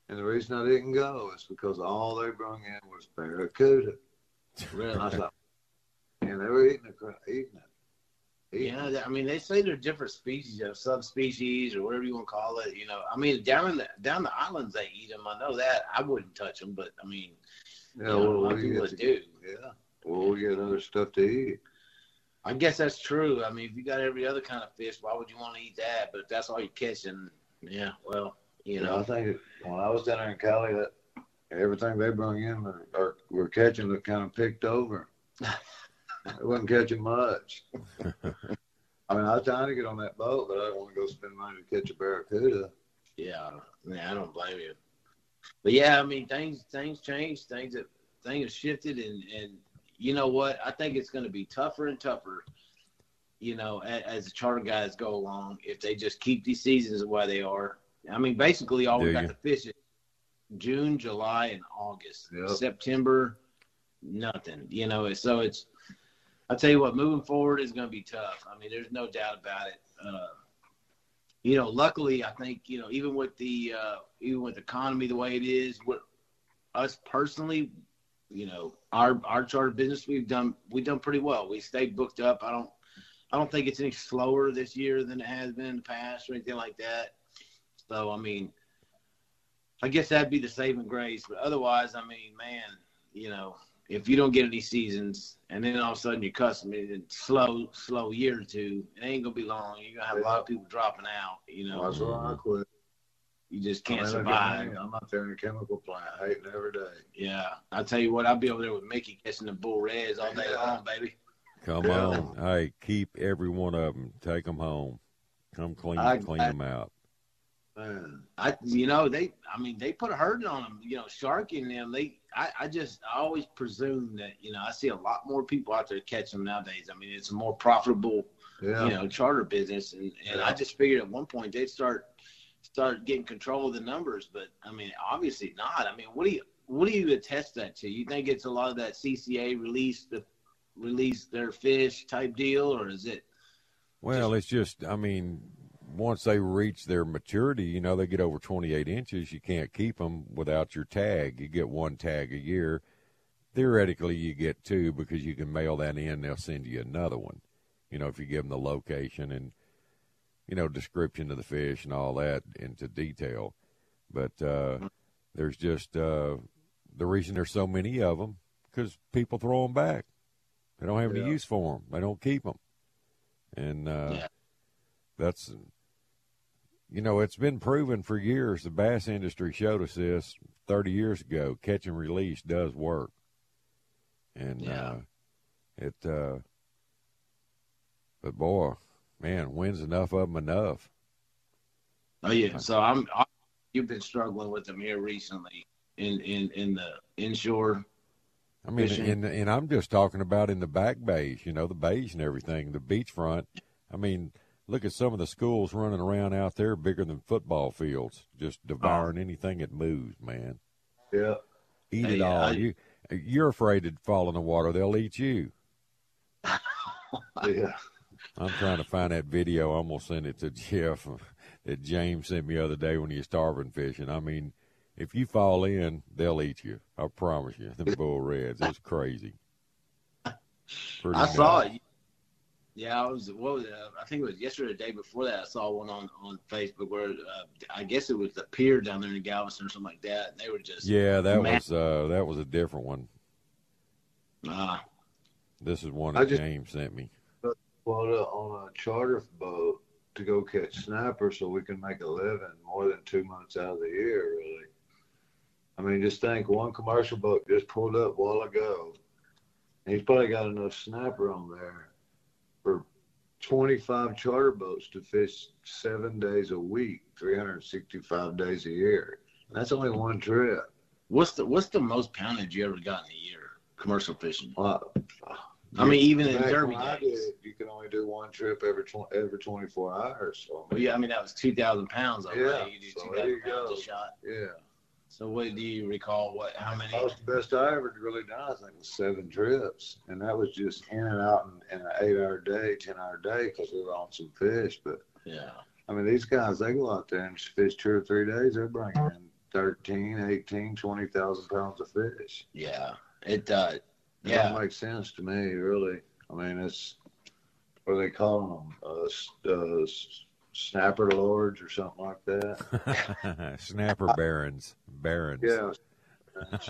And the reason I didn't go is because all they brought in was barracuda. Really? And I was like, and they were eating it, eating it. Yeah, I mean, they say they're different species, of subspecies or whatever you want to call it. You know, I mean, down in the down the islands they eat them. I know that. I wouldn't touch them, but I mean, Yeah, you know, a well, lot of we people do. Yeah. Well, we get other stuff to eat. I guess that's true. I mean, if you got every other kind of fish, why would you want to eat that? But if that's all you're catching, yeah, well, you know, I think when I was down there in Cali, that everything they bring in or, or were catching that kind of picked over. They wasn't catching much. I mean, I was trying to get on that boat, but I didn't want to go spend money to catch a barracuda. yeah, yeah, I don't blame you. But yeah, I mean, things things change, things that things have shifted, and and you know what? I think it's going to be tougher and tougher. You know, as, as the charter guys go along, if they just keep these seasons the way they are. I mean, basically, all we got you? to fish is June, July, and August. Yep. September, nothing. You know, so it's. I tell you what, moving forward is going to be tough. I mean, there's no doubt about it. Uh, you know, luckily, I think you know, even with the uh, even with the economy the way it is, what us personally, you know, our our charter business, we've done we've done pretty well. We stayed booked up. I don't I don't think it's any slower this year than it has been in the past or anything like that. So I mean, I guess that'd be the saving grace. But otherwise, I mean, man, you know, if you don't get any seasons and then all of a sudden you're custom in slow, slow year or two, it ain't gonna be long. You're gonna have a lot of people dropping out. You know, That's why I quit. You just can't mean, look survive. I'm out there in a chemical plant, hating every day. Yeah, I tell you what, I'll be over there with Mickey catching the bull reds all day long, baby. Come Yeah. on. Hey, keep every one of them. Take them home. Come clean, I- clean I- them out. Man, I, you know, they, I mean, they put a hurting on them. You know, sharking them. They, I, I just, I always presume that, you know, I see a lot more people out there catching them nowadays. I mean, it's a more profitable, yeah. you know, charter business, and and I just figured at one point they'd start, start getting control of the numbers. But I mean, obviously not. I mean, what do you, what do you attest that to? You think it's a lot of that CCA release the, release their fish type deal, or is it? Well, it's just, I mean, once they reach their maturity, you know, they get over 28 inches, you can't keep them without your tag. You get one tag a year. Theoretically, you get two because you can mail that in. They'll send you another one. You know, if you give them the location and, you know, description of the fish and all that into detail. But uh, there's just uh, the reason there's so many of them because people throw them back. They don't have Yeah. any use for them. They don't keep them. And uh, Yeah. that's you know it's been proven for years the bass industry showed us this 30 years ago catch and release does work and Yeah. uh it uh but boy man when's enough of them enough Oh yeah. So I'm. I, you've been struggling with them here recently in in in the inshore. i mean Fishing. and and i'm just talking about in the back bays you know the bays and everything the beachfront i mean look at some of the schools running around out there bigger than football fields just devouring oh. anything that moves man Yeah. eat Hey, it all. I- you you're afraid to fall in the water; they'll eat you. Yeah. I'm trying to find that video. I'm gonna send it to Jeff that James sent me the other day when he was starving fishing. I mean, if you fall in, they'll eat you. I promise you. The bull reds, it's crazy. Pretty I saw it. Yeah, I was. What was it? I think it was yesterday, or the day before that. I saw one on on Facebook where uh, I guess it was the pier down there in Galveston or something like that. And they were just Yeah, that Man. was uh, that was a different one. Ah, This is one that just- James sent me. Well, uh, on a charter boat to go catch snapper so we can make a living more than two months out of the year, really. I mean, just think one commercial boat just pulled up a while ago. And he's probably got enough snapper on there for 25 charter boats to fish seven days a week, 365 days a year. And that's only one trip. what's the what's the most poundage you ever got in a year commercial fishing? Wow. I mean, even in Back derby when did days. you can only do one trip every tw- every 24 hours. So, Well, yeah, I mean that was two thousand pounds already. Yeah, you do so two there you pounds go. a shot. yeah. So what do you recall? What how many? That was the best I ever really done. I think was seven trips, and that was just in and out in, in an eight-hour day, ten-hour day because we were on some fish. But Yeah. I mean, these guys they go out there and fish two or three days. They're bringing in 13, 18, 20,000 pounds of fish. Yeah. It uh It yeah. don't make sense to me, really. I mean, it's what are they calling them? Uh, uh, snapper lords or something like that. Snapper barons, barons. Yeah.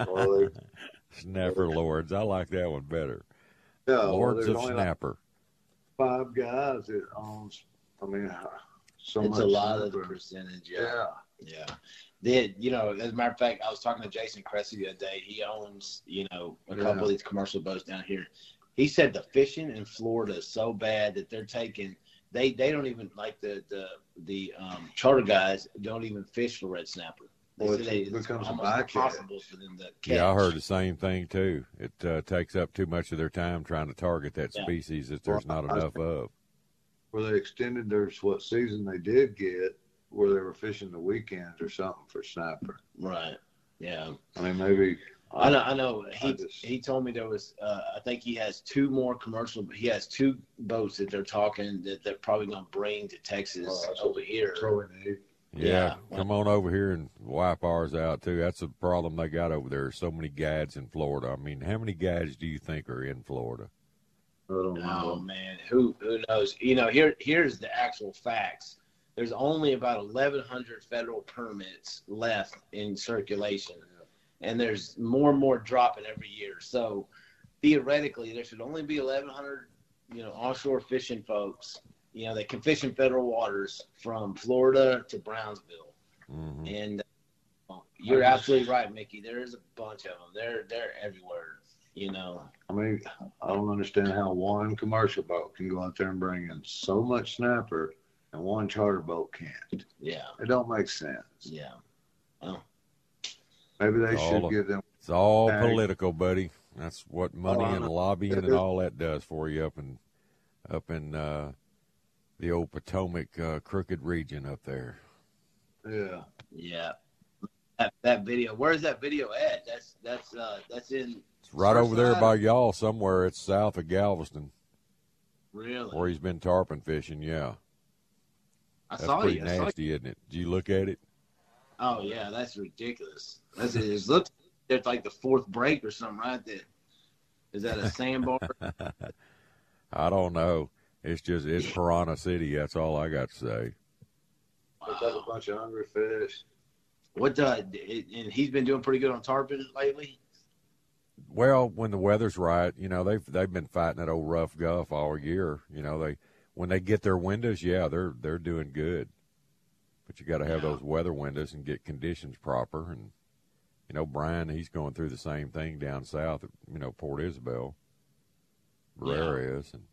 Well, they- Snapper lords. I like that one better. yeah, well, lords there's of only like snapper. five guys that owns. I mean, so it's much a lot of the percentage. Yeah. Yeah. Yeah. They, you know, as a matter of fact, I was talking to Jason Cressy the other day. He owns, you know, a Yeah. couple of these commercial boats down here. He said the fishing in Florida is so bad that they're taking they they don't even like the the the um, charter guys don't even fish for red snapper. They Well, said it's- they, it it's becomes a almost bycatch. impossible for them to catch. Yeah, I heard the same thing too. It uh, takes up too much of their time trying to target that Yeah. species that there's not I- enough of. Where they extended their what season they did get, where they were fishing the weekends or something for snapper. Right. Yeah. I mean, maybe. I know. I know. He I just- he told me there was. Uh, I think he has two more commercial. He has two boats that they're talking that they're probably going to bring to Texas Oh, over here. Yeah, Yeah. come on over here and wipe ours out too. That's a problem they got over there. So many guides in Florida. I mean, how many guides do you think are in Florida? I don't Oh know. man, who who knows? You know, here here's the actual facts. There's only about 1,100 federal permits left in circulation, and there's more and more dropping every year. So theoretically, there should only be 1,100, you know, offshore fishing folks, you know, that can fish in federal waters from Florida to Brownsville. hmm And uh, you're absolutely right, Mickey. There is a bunch of them. They're they're everywhere. You know. I mean, I don't understand how one commercial boat can go out there and bring in so much snapper, and one charter boat can't. Yeah. It don't make sense. Yeah. Oh. Maybe they should of- give them. It's all Tag. political, buddy. That's what money Oh, and lobbying and all that does for you up in up in uh, the old Potomac uh, crooked region up there. Yeah. Yeah. That, that video. Where's that video at? That's that's uh that's in It's right over there by y'all somewhere. It's south of Galveston, really. where he's been tarpon fishing. Yeah, I that's saw pretty you. I saw you. nasty, isn't it? Did you look at it? Oh yeah, that's ridiculous. That's it. It looks it's like the fourth break or something, right? That is that a sandbar? I don't know. It's just it's Piranha City. That's all I got to say. Looks like a bunch of hungry fish. what uh it, and he's been doing pretty good on tarpon lately. Well, when the weather's right, you know they've they've been fighting that old rough guff all year. You know they when they get their windows, yeah, they're they're doing good. But you got to have Yeah. those weather windows and get conditions proper. And you know Brian, he's going through the same thing down south. At, you know Port Isabel, Barrera is, and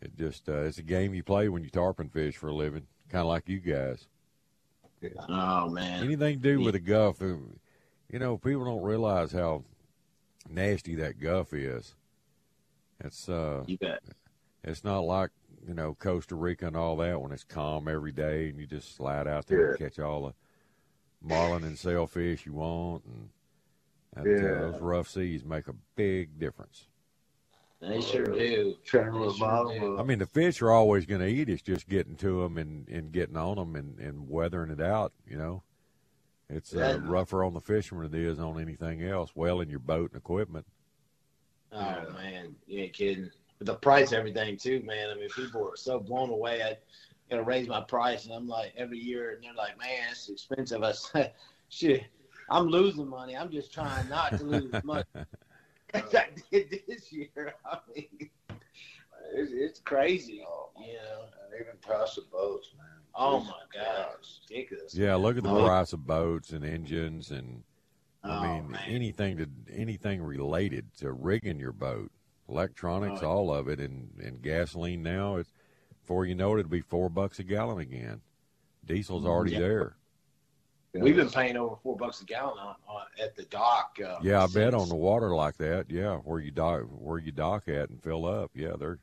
it just uh, it's a game you play when you tarpon fish for a living, kind of like you guys. Oh man. Anything to do with a guff, uh, you know, people don't realize how nasty that guff is. It's uh, You bet. it's not like you know Costa Rica and all that when it's calm every day and you just slide out there and catch all the marlin and sailfish you want, and that, uh, those rough seas make a big difference. They sure do. Turn They sure do. I mean, the fish are always going to eat. It's just getting to them and, and getting on them and, and weathering it out. You know, it's uh, Yeah. rougher on the fisherman than it is on anything else. Well, in your boat and equipment. Oh man, you ain't kidding. But the price, of everything too, man. I mean, people are so blown away. I gotta raise my price, and I'm like every year, and they're like, "Man, it's expensive." I said, "Shit, I'm losing money. I'm just trying not to lose money." As I did this year. I mean, it's, it's crazy, oh, you know. And even price of boats, man. Oh my god, ridiculous. Yeah, look at the Oh. price of boats and engines and I Oh, mean man. anything to anything related to rigging your boat, electronics, Oh. all of it, and and gasoline now. It's before you know it, it'll be four bucks a gallon again. Diesel's already Yeah. there. We've been paying over four bucks a gallon on, on at the dock. Uh, Yeah, I bet on the water like that. Yeah, where you dock, where you dock at and fill up. Yeah, they're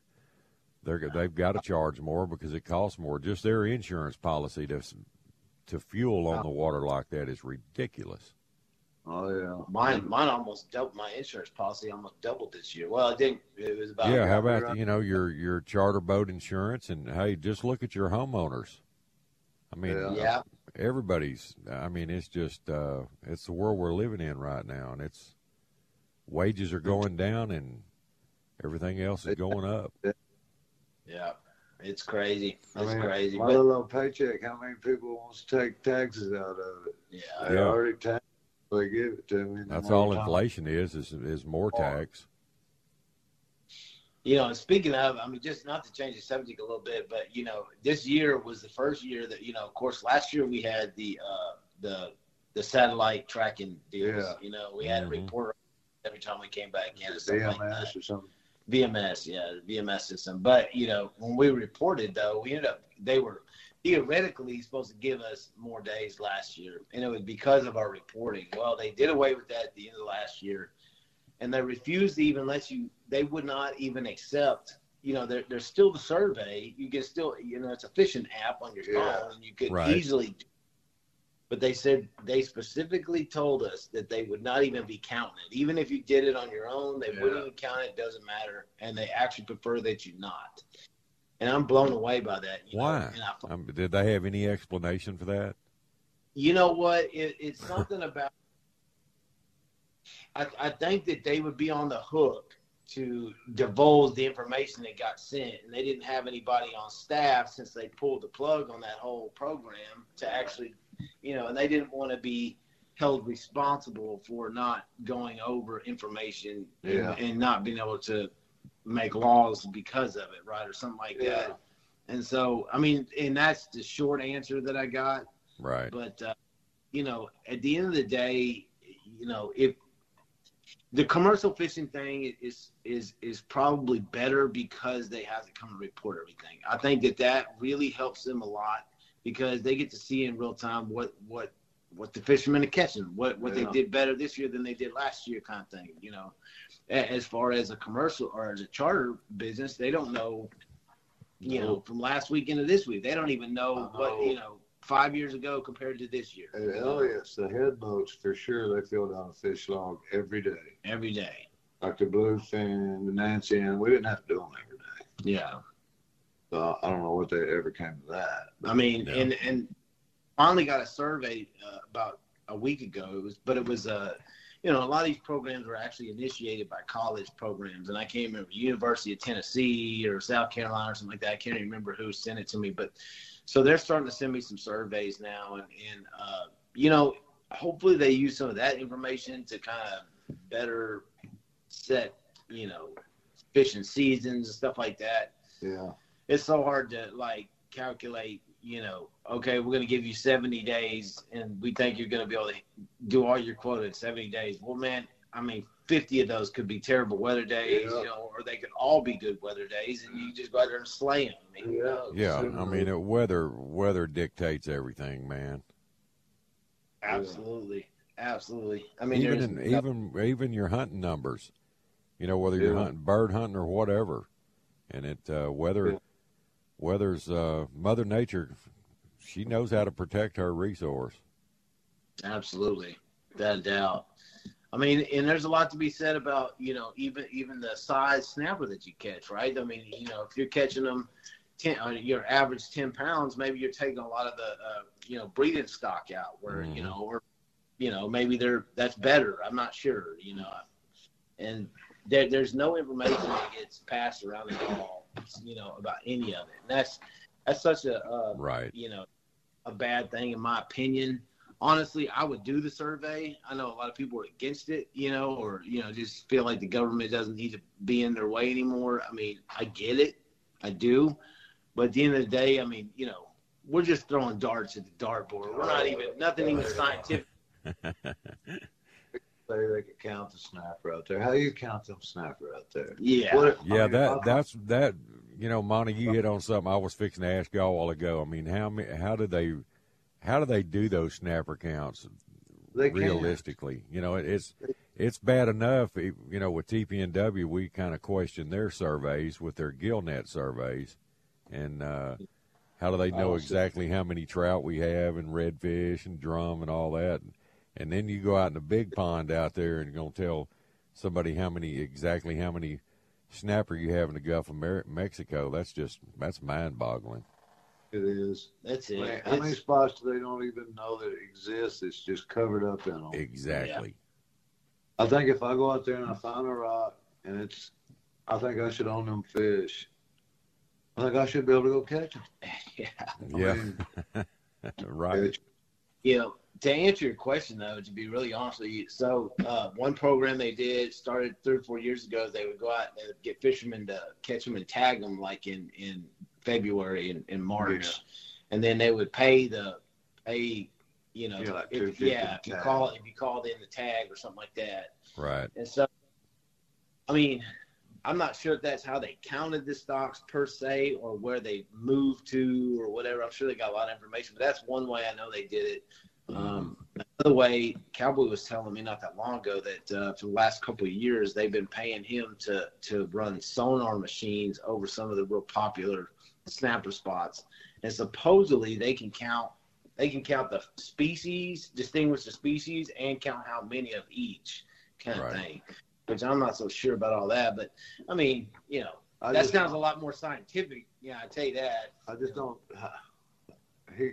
they're they've got to charge more because it costs more. Just their insurance policy to to fuel on the water like that is ridiculous. Oh yeah. Mine, mine almost doubled. My insurance policy almost doubled this year. Well, it didn't. It was about. yeah, how about you know your your charter boat insurance and hey, just look at your homeowners. I mean, Yeah. Yeah. everybody's. I mean, it's just uh, it's the world we're living in right now, and it's wages are going down and everything else is going up. Yeah. It's crazy. It's I mean, crazy. My But, little paycheck, how many people wants to take taxes out of it? yeah. They Yeah. already tax. They give it to me. That's all time. inflation is is is more tax. You know, and speaking of, I mean, just not to change the subject a little bit, but you know, this year was the first year that you know, of course, last year we had the uh, the the satellite tracking deals. Yeah. You know, we had a Mhm. report every time we came back in and stuff like. VMS or something. VMS, yeah, the VMS system. But you know, when we reported though, we ended up they were theoretically supposed to give us more days last year, and it was because of our reporting. Well, they did away with that at the end of last year, and they refused to even let you. They would not even accept. You know, there, there's still the survey. You can still, you know, it's a fishing app on your Yeah. phone, and you could Right. easily. But they said they specifically told us that they would not even be counting it. Even if you did it on your own, they wouldn't even count it. Doesn't matter, and they actually prefer that you not. And I'm blown away by that. You Why? Know? And I, Um, did they have any explanation for that? you know what? It, it's something about. I, I think that they would be on the hook to divulge the information that got sent, and they didn't have anybody on staff since they pulled the plug on that whole program to actually, you know, and they didn't want to be held responsible for not going over information and- and, not being able to make laws because of it, right, or something like Yeah. that. And so, I mean, and that's the short answer that I got. Right. But uh, you know, at the end of the day, you know, if the commercial fishing thing is is is probably better because they have to come and report everything. I think that that really helps them a lot because they get to see in real time what what what the fishermen are catching, what what Yeah. they did better this year than they did last year, kind of thing. You know, as far as a commercial or as a charter business, they don't know. You know, from last week into this week, they don't even know I what you know five years ago compared to this year. Know, Elliott's, the head boats, for sure, they fill out a fish log every day. every day. Like the Bluefin, the Nancy, and we didn't have to do them every day. Yeah. So I don't know what they ever came to that. I mean, Yeah. and and finally got a survey uh, about a week ago. It was, but it was uh, you know, a lot of these programs were actually initiated by college programs, and I can't remember University of Tennessee or South Carolina or something like that. I can't remember who sent it to me, but so they're starting to send me some surveys now, and and uh, you know, hopefully they use some of that information to kind of better set, you know, fishing seasons and stuff like that Yeah. it's so hard to like calculate you know okay we're going to give you 70 days and we think you're going to be able to do all your quota in 70 days well man i mean 50 of those could be terrible weather days Yeah. you know or they could all be good weather days and you just go out there and slay them I mean, Yeah. Yeah, I mean, it, weather weather dictates everything, man. absolutely absolutely i mean even there's in, even even your hunting numbers, you know, whether you're Yeah. hunting bird hunting or whatever, and it uh, weather Yeah. Weather's uh, Mother Nature. She knows how to protect her resource. Absolutely, without doubt. I mean, and there's a lot to be said about you know even even the size snapper that you catch, right? I mean, you know, if you're catching them, ten, uh, your average ten pounds, maybe you're taking a lot of the uh, you know breeding stock out, where you Mhm. know, or you know maybe they're that's better. I'm not sure, you know, and there, there's no information that gets passed around at all, you know, about any of it. And that's that's such a uh, Right. you know a bad thing in my opinion. Honestly, I would do the survey. I know a lot of people are against it, you know, or you know, just feel like the government doesn't need to be in their way anymore. I mean, I get it, I do, but at the end of the day, I mean, you know, we're just throwing darts at the dartboard. We're not even nothing even scientific. Say they could count the snapper out there. How you count them snapper out there? Yeah, What if- I Yeah, mean, that how- that's that. You know, Monty, you hit on something I was fixing to ask y'all a while ago. I mean, how many? How do they? How do they do those snapper counts? They can. realistically, you know, it, it's it's bad enough. You know, with TPNW, we kind of question their surveys with their GillNet surveys, and uh, how do they know exactly how many trout we have and redfish and drum and all that? And then you go out in the big pond out there and you're gonna tell somebody how many exactly how many snapper you have in the Gulf of Mer- Mexico. That's just that's mind boggling. It is. that's it. Man, how many spots do they don't even know that it exists? It's just covered up in them. Exactly. I think if I go out there and I find a rock and it's, I think I should own them fish. I think I should be able to go catch them. yeah. Yeah. right. You know, to answer your question though, to be really honest with you, so uh, one program they did started three or four years ago. They would go out and get fishermen to catch them and tag them like in in February and in March, Yeah. and then they would pay the pay. You know, Yeah, like if, yeah, if you tag. call if you called in the tag or something like that, Right. and so, I mean, I'm not sure if that's how they counted the stocks per se or where they moved to or whatever. I'm sure they got a lot of information, but that's one way I know they did it. Um, another way, Cowboy was telling me not that long ago that uh, for the last couple of years they've been paying him to to run sonar machines over some of the real popular snapper spots, and supposedly they can count they can count the species, distinguish the species, and count how many of each kind of Right. thing. Which I'm not so sure about all that, but I mean, you know, I that just- sounds a lot more scientific. Yeah, I tell you that. I just don't. He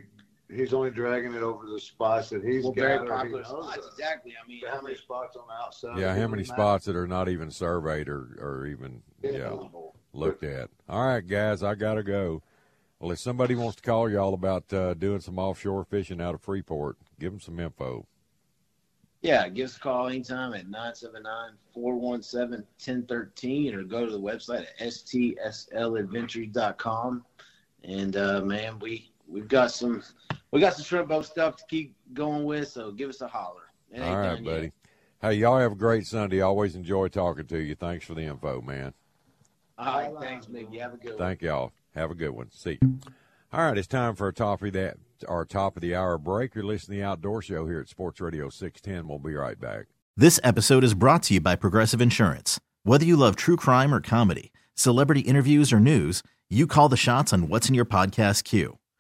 he's only dragging it over the spots that he's Well, got. very popular spots. Exactly. I mean, How many spots on the outside? Yeah, how many the map? spots that are not even surveyed or, or even yeah, looked at? All right, guys, I gotta go. Well, if somebody wants to call y'all about uh, doing some offshore fishing out of Freeport, give them some info. Yeah, give us a call anytime at 979-417-1013 or go to the website at stsladventures.com. And uh, man, we we've got some we got some shrimp boat stuff to keep going with, so give us a holler. All right, done yet. buddy. Hey, y'all have a great Sunday. Always enjoy talking to you. Thanks for the info, man. All right, thanks, Mickey. Have a good one. Thank y'all. Have a good one. See you. All right, it's time for a top of that our top of the hour break. You're listening to the Outdoor Show here at Sports Radio 610. We'll be right back. This episode is brought to you by Progressive Insurance. Whether you love true crime or comedy, celebrity interviews or news, you call the shots on what's in your podcast queue.